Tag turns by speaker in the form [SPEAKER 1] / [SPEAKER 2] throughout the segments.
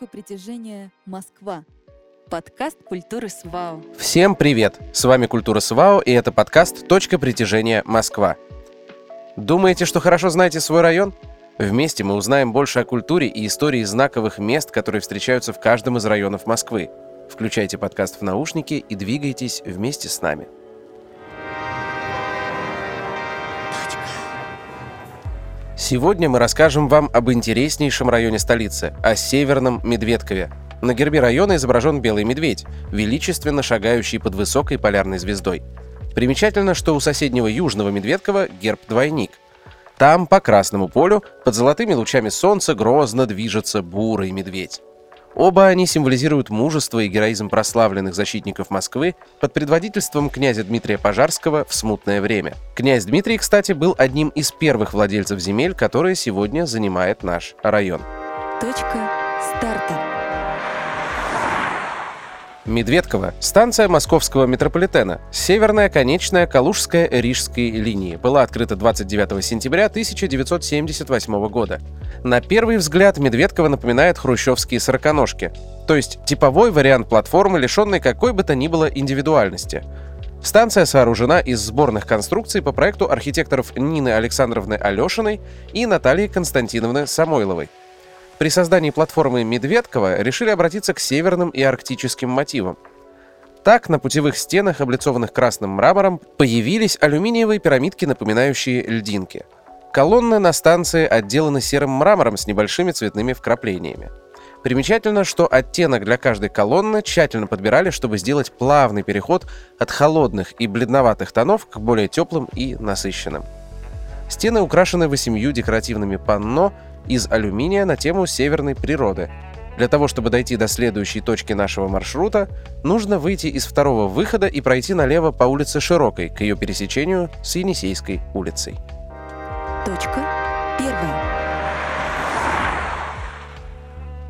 [SPEAKER 1] Точка притяжения Москва. Подкаст культуры СВАО.
[SPEAKER 2] Всем привет! С вами Культура СВАО и это подкаст «Точка притяжения Москва». Думаете, что хорошо знаете свой район? Вместе мы узнаем больше о культуре и истории знаковых мест, которые встречаются в каждом из районов Москвы. Включайте подкаст в наушники и двигайтесь вместе с нами. Сегодня мы расскажем вам об интереснейшем районе столицы, о Северном Медведкове. На гербе района изображен белый медведь, величественно шагающий под высокой полярной звездой. Примечательно, что у соседнего Южного Медведкова герб двойник. Там, по Красному полю, под золотыми лучами солнца грозно движется бурый медведь. Оба они символизируют мужество и героизм прославленных защитников Москвы под предводительством князя Дмитрия Пожарского в смутное время. Князь Дмитрий, кстати, был одним из первых владельцев земель, которые сегодня занимает наш район.
[SPEAKER 1] Точка старта.
[SPEAKER 2] Медведково – станция московского метрополитена, северная конечная Калужская Рижской линии, была открыта 29 сентября 1978 года. На первый взгляд Медведково напоминает хрущевские сороконожки, то есть типовой вариант платформы, лишенной какой бы то ни было индивидуальности. Станция сооружена из сборных конструкций по проекту архитекторов Нины Александровны Алешиной и Натальи Константиновны Самойловой. При создании платформы Медведково решили обратиться к северным и арктическим мотивам. Так, на путевых стенах, облицованных красным мрамором, появились алюминиевые пирамидки, напоминающие льдинки. Колонны на станции отделаны серым мрамором с небольшими цветными вкраплениями. Примечательно, что оттенок для каждой колонны тщательно подбирали, чтобы сделать плавный переход от холодных и бледноватых тонов к более теплым и насыщенным. Стены украшены восемью декоративными панно из алюминия на тему северной природы. Для того, чтобы дойти до следующей точки нашего маршрута, нужно выйти из второго выхода и пройти налево по улице Широкой к ее пересечению с Енисейской улицей.
[SPEAKER 1] Точка первая.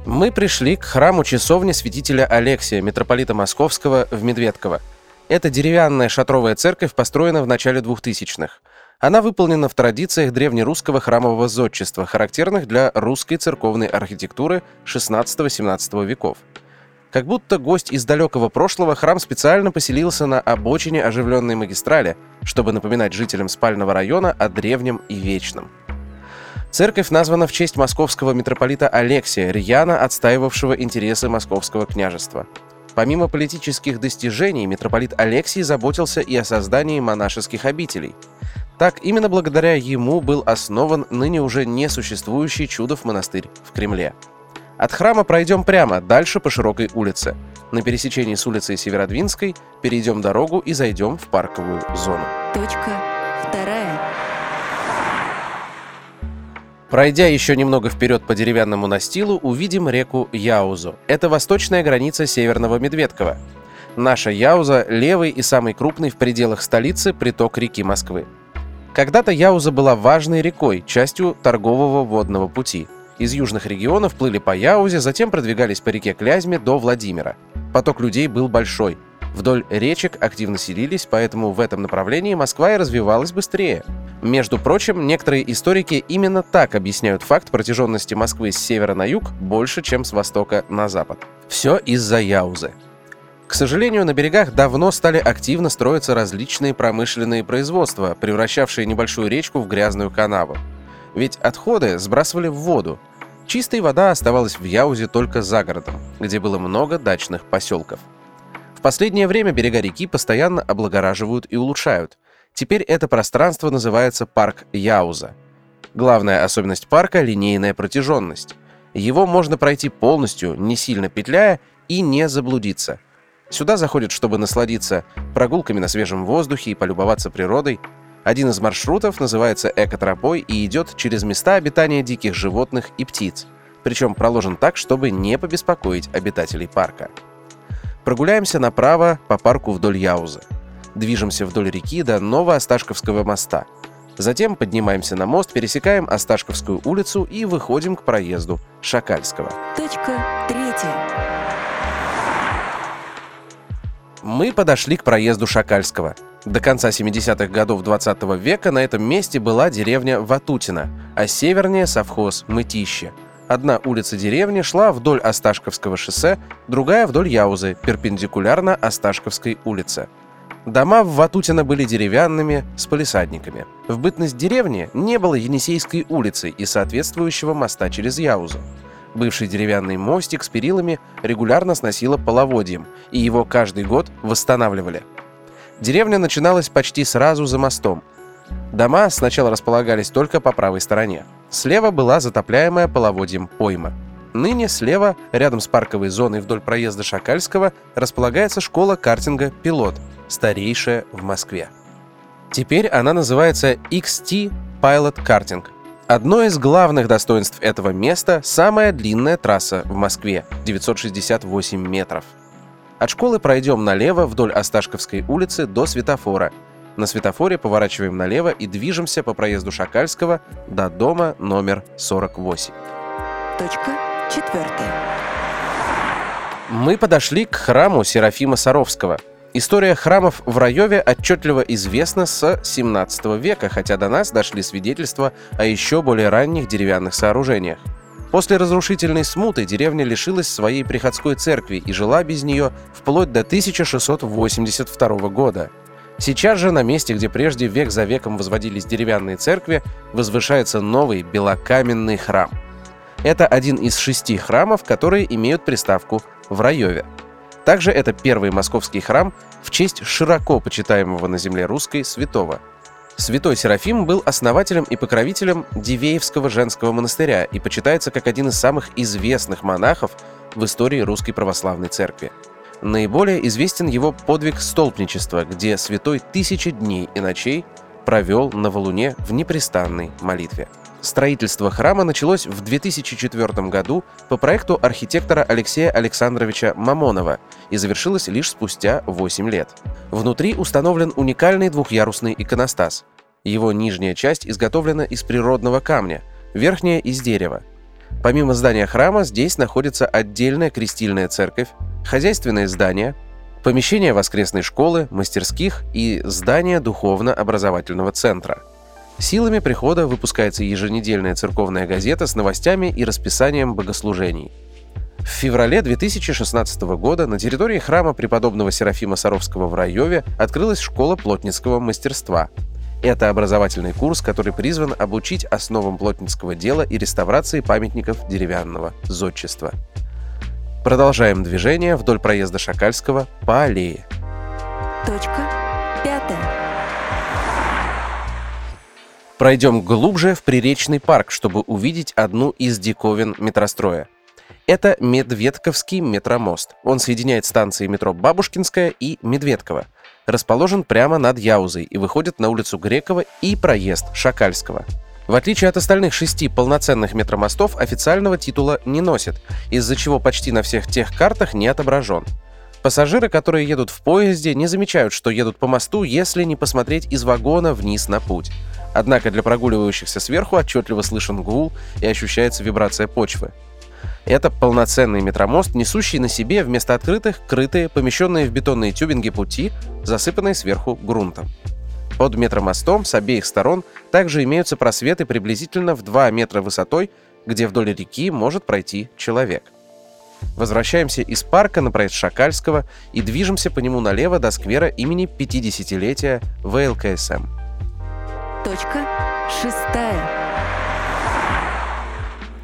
[SPEAKER 2] Мы пришли к храму часовни святителя Алексия, митрополита Московского, в Медведково. Это деревянная шатровая церковь построена в начале 2000-х. Она выполнена в традициях древнерусского храмового зодчества, характерных для русской церковной архитектуры XVI-XVII веков. Как будто гость из далекого прошлого, храм специально поселился на обочине оживленной магистрали, чтобы напоминать жителям спального района о древнем и вечном. Церковь названа в честь московского митрополита Алексия, рьяно отстаивавшего интересы московского княжества. Помимо политических достижений, митрополит Алексий заботился и о создании монашеских обителей – так, именно благодаря ему был основан ныне уже несуществующий Чудов монастырь в Кремле. От храма пройдем прямо, дальше по широкой улице. На пересечении с улицей Северодвинской перейдем дорогу и зайдем в парковую зону.
[SPEAKER 1] Точка вторая.
[SPEAKER 2] Пройдя еще немного вперед по деревянному настилу, увидим реку Яузу. Это восточная граница Северного Медведкова. Наша Яуза – левый и самый крупный в пределах столицы приток реки Москвы. Когда-то Яуза была важной рекой, частью торгового водного пути. Из южных регионов плыли по Яузе, затем продвигались по реке Клязьме до Владимира. Поток людей был большой. Вдоль речек активно селились, поэтому в этом направлении Москва и развивалась быстрее. Между прочим, некоторые историки именно так объясняют факт протяженности Москвы с севера на юг больше, чем с востока на запад. Все из-за Яузы. К сожалению, на берегах давно стали активно строиться различные промышленные производства, превращавшие небольшую речку в грязную канаву. Ведь отходы сбрасывали в воду. Чистая вода оставалась в Яузе только за городом, где было много дачных поселков. В последнее время берега реки постоянно облагораживают и улучшают. Теперь это пространство называется парк Яуза. Главная особенность парка – линейная протяженность. Его можно пройти полностью, не сильно петляя и не заблудиться – Сюда заходят, чтобы насладиться прогулками на свежем воздухе и полюбоваться природой. Один из маршрутов называется экотропой и идет через места обитания диких животных и птиц, причем проложен так, чтобы не побеспокоить обитателей парка. Прогуляемся направо по парку вдоль Яузы. Движемся вдоль реки до Новоосташковского моста. Затем поднимаемся на мост, пересекаем Осташковскую улицу и выходим к проезду Шакальского.
[SPEAKER 1] Точка третья.
[SPEAKER 2] Мы подошли к проезду Шакальского. До конца 70-х годов 20 -го века на этом месте была деревня Ватутина, а севернее совхоз Мытище. Одна улица деревни шла вдоль Осташковского шоссе, другая вдоль Яузы, перпендикулярно Осташковской улице. Дома в Ватутино были деревянными, с полисадниками. В бытность деревни не было Енисейской улицы и соответствующего моста через Яузу. Бывший деревянный мостик с перилами регулярно сносило половодьем, и его каждый год восстанавливали. Деревня начиналась почти сразу за мостом. Дома сначала располагались только по правой стороне. Слева была затопляемая половодьем пойма. Ныне слева, рядом с парковой зоной вдоль проезда Шакальского, располагается школа картинга «Пилот», старейшая в Москве. Теперь она называется XT Pilot Karting. Одно из главных достоинств этого места – самая длинная трасса в Москве – 968 метров. От школы пройдем налево вдоль Осташковской улицы до светофора – на светофоре поворачиваем налево и движемся по проезду Шакальского до дома номер 48.
[SPEAKER 1] Точка четвертая.
[SPEAKER 2] Мы подошли к храму Серафима Саровского. История храмов в Раеве отчетливо известна с 17 века, хотя до нас дошли свидетельства о еще более ранних деревянных сооружениях. После разрушительной смуты деревня лишилась своей приходской церкви и жила без нее вплоть до 1682 года. Сейчас же на месте, где прежде век за веком возводились деревянные церкви, возвышается новый белокаменный храм. Это один из шести храмов, которые имеют приставку в Раеве. Также это первый московский храм в честь широко почитаемого на земле русской святого. Святой Серафим был основателем и покровителем Дивеевского женского монастыря и почитается как один из самых известных монахов в истории русской православной церкви. Наиболее известен его подвиг столпничества, где святой тысячи дней и ночей провел на валуне в непрестанной молитве. Строительство храма началось в 2004 году по проекту архитектора Алексея Александровича Мамонова и завершилось лишь спустя 8 лет. Внутри установлен уникальный двухъярусный иконостас. Его нижняя часть изготовлена из природного камня, верхняя – из дерева. Помимо здания храма, здесь находится отдельная крестильная церковь, хозяйственные здания, помещения воскресной школы, мастерских и здания духовно-образовательного центра. Силами прихода выпускается еженедельная церковная газета с новостями и расписанием богослужений. В феврале 2016 года на территории храма преподобного Серафима Саровского в Раеве открылась школа плотницкого мастерства. Это образовательный курс, который призван обучить основам плотницкого дела и реставрации памятников деревянного зодчества. Продолжаем движение вдоль проезда Шакальского по аллее.
[SPEAKER 1] Точка пятая.
[SPEAKER 2] Пройдем глубже в Приречный парк, чтобы увидеть одну из диковин метростроя. Это Медведковский метромост. Он соединяет станции метро Бабушкинская и Медведково. Расположен прямо над Яузой и выходит на улицу Грекова и проезд Шакальского. В отличие от остальных шести полноценных метромостов, официального титула не носит, из-за чего почти на всех тех картах не отображен. Пассажиры, которые едут в поезде, не замечают, что едут по мосту, если не посмотреть из вагона вниз на путь. Однако для прогуливающихся сверху отчетливо слышен гул и ощущается вибрация почвы. Это полноценный метромост, несущий на себе вместо открытых крытые, помещенные в бетонные тюбинги пути, засыпанные сверху грунтом. Под метромостом с обеих сторон также имеются просветы приблизительно в 2 метра высотой, где вдоль реки может пройти человек. Возвращаемся из парка на проезд Шакальского и движемся по нему налево до сквера имени 50-летия ВЛКСМ.
[SPEAKER 1] Точка шестая.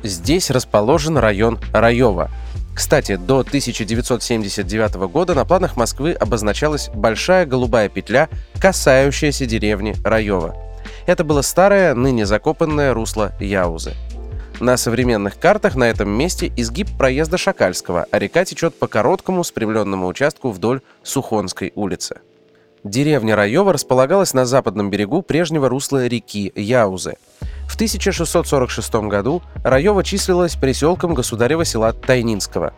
[SPEAKER 2] Здесь расположен район Раева, кстати, до 1979 года на планах Москвы обозначалась большая голубая петля, касающаяся деревни Раева. Это было старое, ныне закопанное русло Яузы. На современных картах на этом месте изгиб проезда Шакальского, а река течет по короткому спрямленному участку вдоль Сухонской улицы. Деревня Раева располагалась на западном берегу прежнего русла реки Яузы. В 1646 году Раева числилась приселком государева села Тайнинского.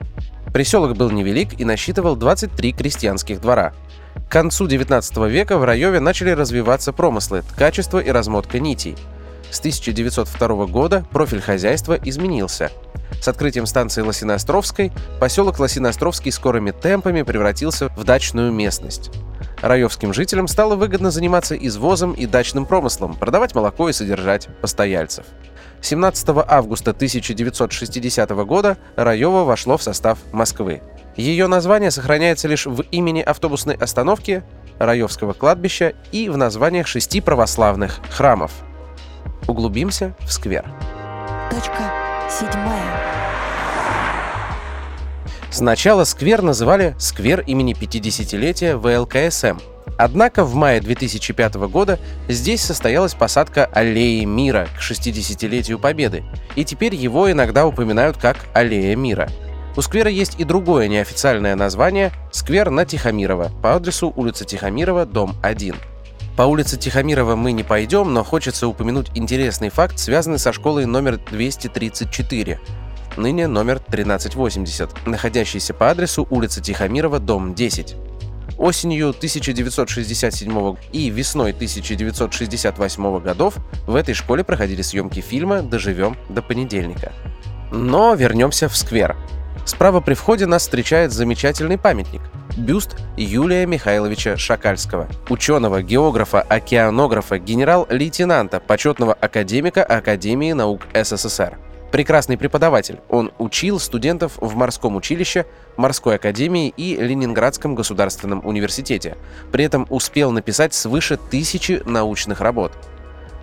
[SPEAKER 2] Приселок был невелик и насчитывал 23 крестьянских двора. К концу 19 века в Раеве начали развиваться промыслы, ткачество и размотка нитей. С 1902 года профиль хозяйства изменился. С открытием станции Лосиноостровской поселок Лосиноостровский скорыми темпами превратился в дачную местность. Раевским жителям стало выгодно заниматься извозом и дачным промыслом, продавать молоко и содержать постояльцев. 17 августа 1960 года Раево вошло в состав Москвы. Ее название сохраняется лишь в имени автобусной остановки, Раевского кладбища и в названиях шести православных храмов. Углубимся в сквер.
[SPEAKER 1] Точка седьмая.
[SPEAKER 2] Сначала сквер называли «Сквер имени 50-летия ВЛКСМ», Однако в мае 2005 года здесь состоялась посадка Аллеи Мира к 60-летию Победы, и теперь его иногда упоминают как Аллея Мира. У сквера есть и другое неофициальное название – сквер на Тихомирова по адресу улица Тихомирова, дом 1. По улице Тихомирова мы не пойдем, но хочется упомянуть интересный факт, связанный со школой номер 234, ныне номер 1380, находящийся по адресу улица Тихомирова, дом 10. Осенью 1967 и весной 1968 годов в этой школе проходили съемки фильма «Доживем до понедельника». Но вернемся в сквер. Справа при входе нас встречает замечательный памятник – бюст Юлия Михайловича Шакальского, ученого, географа, океанографа, генерал-лейтенанта, почетного академика Академии наук СССР – прекрасный преподаватель. Он учил студентов в морском училище, морской академии и Ленинградском государственном университете. При этом успел написать свыше тысячи научных работ.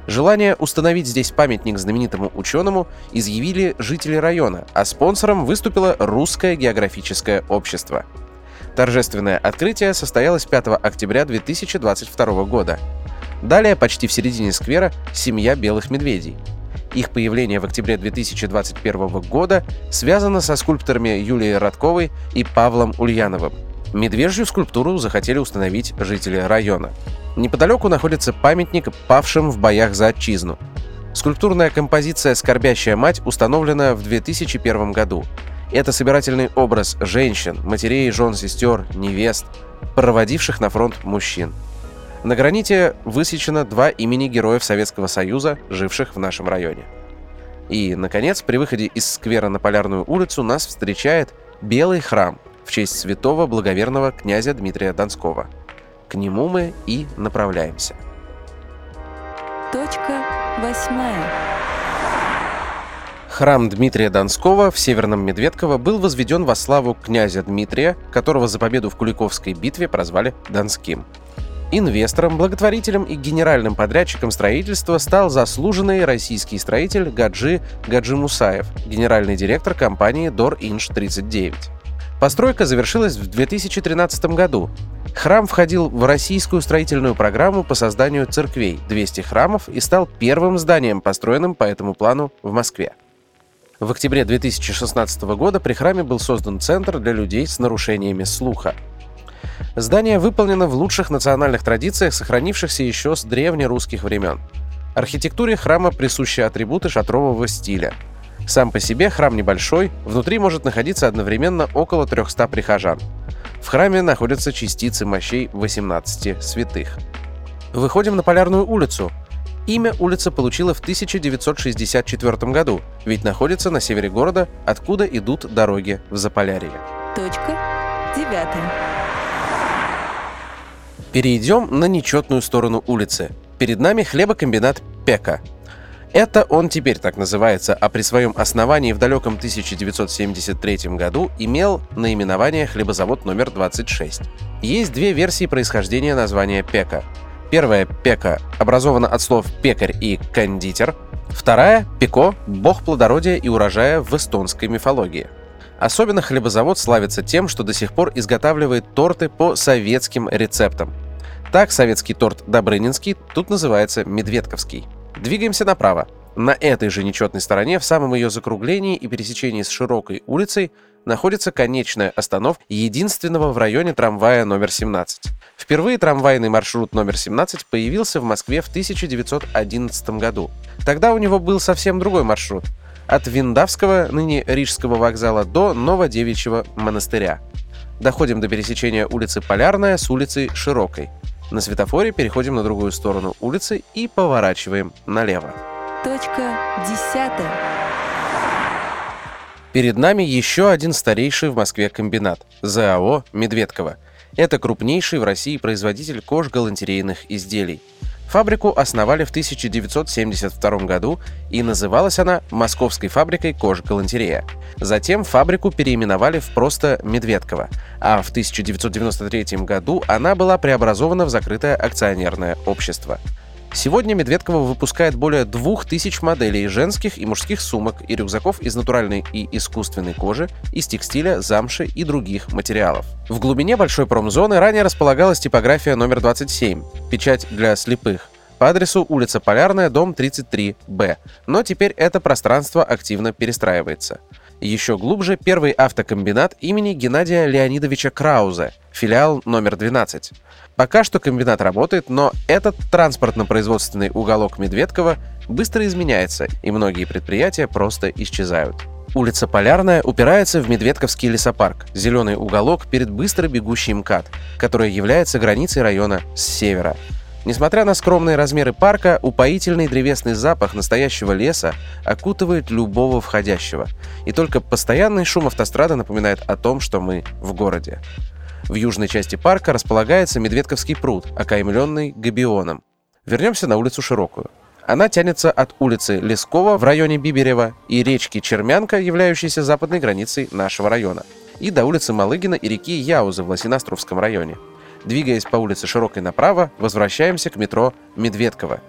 [SPEAKER 2] Желание установить здесь памятник знаменитому ученому изъявили жители района, а спонсором выступило Русское географическое общество. Торжественное открытие состоялось 5 октября 2022 года. Далее, почти в середине сквера, семья белых медведей – их появление в октябре 2021 года связано со скульпторами Юлией Радковой и Павлом Ульяновым. Медвежью скульптуру захотели установить жители района. Неподалеку находится памятник павшим в боях за отчизну. Скульптурная композиция «Скорбящая мать» установлена в 2001 году. Это собирательный образ женщин, матерей, жен, сестер, невест, проводивших на фронт мужчин. На граните высечено два имени героев Советского Союза, живших в нашем районе. И, наконец, при выходе из сквера на Полярную улицу нас встречает Белый храм в честь святого благоверного князя Дмитрия Донского. К нему мы и направляемся.
[SPEAKER 1] Точка восьмая.
[SPEAKER 2] Храм Дмитрия Донского в Северном Медведково был возведен во славу князя Дмитрия, которого за победу в Куликовской битве прозвали Донским – Инвестором, благотворителем и генеральным подрядчиком строительства стал заслуженный российский строитель Гаджи Гаджи Мусаев, генеральный директор компании Дор Инж 39. Постройка завершилась в 2013 году. Храм входил в российскую строительную программу по созданию церквей 200 храмов и стал первым зданием, построенным по этому плану в Москве. В октябре 2016 года при храме был создан центр для людей с нарушениями слуха – Здание выполнено в лучших национальных традициях, сохранившихся еще с древнерусских времен. Архитектуре храма присущи атрибуты шатрового стиля. Сам по себе храм небольшой, внутри может находиться одновременно около 300 прихожан. В храме находятся частицы мощей 18 святых. Выходим на Полярную улицу. Имя улица получила в 1964 году, ведь находится на севере города, откуда идут дороги в Заполярье.
[SPEAKER 1] Точка девятая.
[SPEAKER 2] Перейдем на нечетную сторону улицы. Перед нами хлебокомбинат Пека. Это он теперь так называется, а при своем основании в далеком 1973 году имел наименование хлебозавод номер 26. Есть две версии происхождения названия Пека. Первая Пека образована от слов пекарь и кондитер. Вторая Пеко – бог плодородия и урожая в эстонской мифологии. Особенно хлебозавод славится тем, что до сих пор изготавливает торты по советским рецептам. Так советский торт Добрынинский тут называется Медведковский. Двигаемся направо. На этой же нечетной стороне, в самом ее закруглении и пересечении с широкой улицей, находится конечная остановка единственного в районе трамвая номер 17. Впервые трамвайный маршрут номер 17 появился в Москве в 1911 году. Тогда у него был совсем другой маршрут – от Виндавского, ныне Рижского вокзала, до Новодевичьего монастыря. Доходим до пересечения улицы Полярная с улицей Широкой – на светофоре переходим на другую сторону улицы и поворачиваем налево.
[SPEAKER 1] Точка десятая.
[SPEAKER 2] Перед нами еще один старейший в Москве комбинат – ЗАО «Медведково». Это крупнейший в России производитель кож-галантерейных изделий. Фабрику основали в 1972 году, и называлась она Московской фабрикой кож-галантерея. Затем фабрику переименовали в просто Медведково, а в 1993 году она была преобразована в закрытое акционерное общество. Сегодня Медведково выпускает более 2000 моделей женских и мужских сумок и рюкзаков из натуральной и искусственной кожи, из текстиля, замши и других материалов. В глубине большой промзоны ранее располагалась типография номер 27, печать для слепых, по адресу улица Полярная, дом 33Б, но теперь это пространство активно перестраивается. Еще глубже первый автокомбинат имени Геннадия Леонидовича Крауза, филиал номер 12. Пока что комбинат работает, но этот транспортно-производственный уголок Медведкова быстро изменяется, и многие предприятия просто исчезают. Улица Полярная упирается в Медведковский лесопарк, зеленый уголок перед быстро бегущей МКАД, который является границей района с севера. Несмотря на скромные размеры парка, упоительный древесный запах настоящего леса окутывает любого входящего. И только постоянный шум автострады напоминает о том, что мы в городе. В южной части парка располагается Медведковский пруд, окаймленный габионом. Вернемся на улицу Широкую. Она тянется от улицы Лескова в районе Биберева и речки Чермянка, являющейся западной границей нашего района, и до улицы Малыгина и реки Яузы в Лосиностровском районе. Двигаясь по улице Широкой направо, возвращаемся к метро Медведково.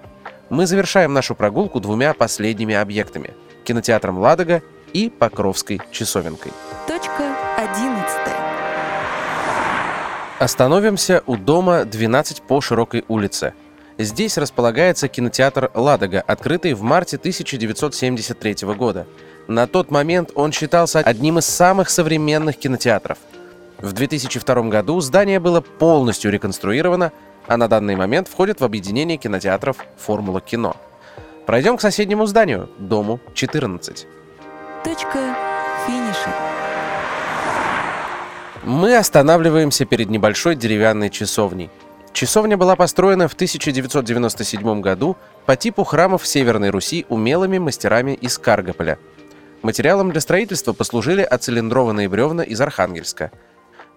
[SPEAKER 2] Мы завершаем нашу прогулку двумя последними объектами – кинотеатром «Ладога» и Покровской часовенкой.
[SPEAKER 1] Точка 11.
[SPEAKER 2] Остановимся у дома 12 по Широкой улице. Здесь располагается кинотеатр «Ладога», открытый в марте 1973 года. На тот момент он считался одним из самых современных кинотеатров – в 2002 году здание было полностью реконструировано, а на данный момент входит в объединение кинотеатров «Формула кино». Пройдем к соседнему зданию, дому 14.
[SPEAKER 1] Точка финиша.
[SPEAKER 2] Мы останавливаемся перед небольшой деревянной часовней. Часовня была построена в 1997 году по типу храмов Северной Руси умелыми мастерами из Каргополя. Материалом для строительства послужили оцилиндрованные бревна из Архангельска –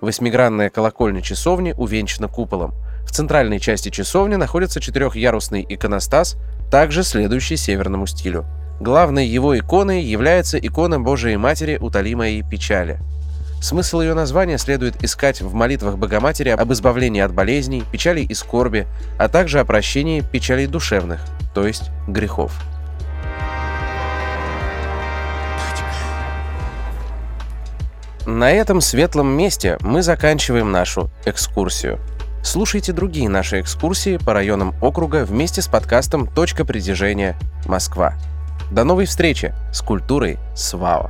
[SPEAKER 2] Восьмигранная колокольня часовни увенчана куполом. В центральной части часовни находится четырехъярусный иконостас, также следующий северному стилю. Главной его иконой является икона Божией Матери «Утоли моей печали». Смысл ее названия следует искать в молитвах Богоматери об избавлении от болезней, печалей и скорби, а также о прощении печалей душевных, то есть грехов. На этом светлом месте мы заканчиваем нашу экскурсию. Слушайте другие наши экскурсии по районам округа вместе с подкастом «Точка притяжения Москва». До новой встречи с культурой СВАО.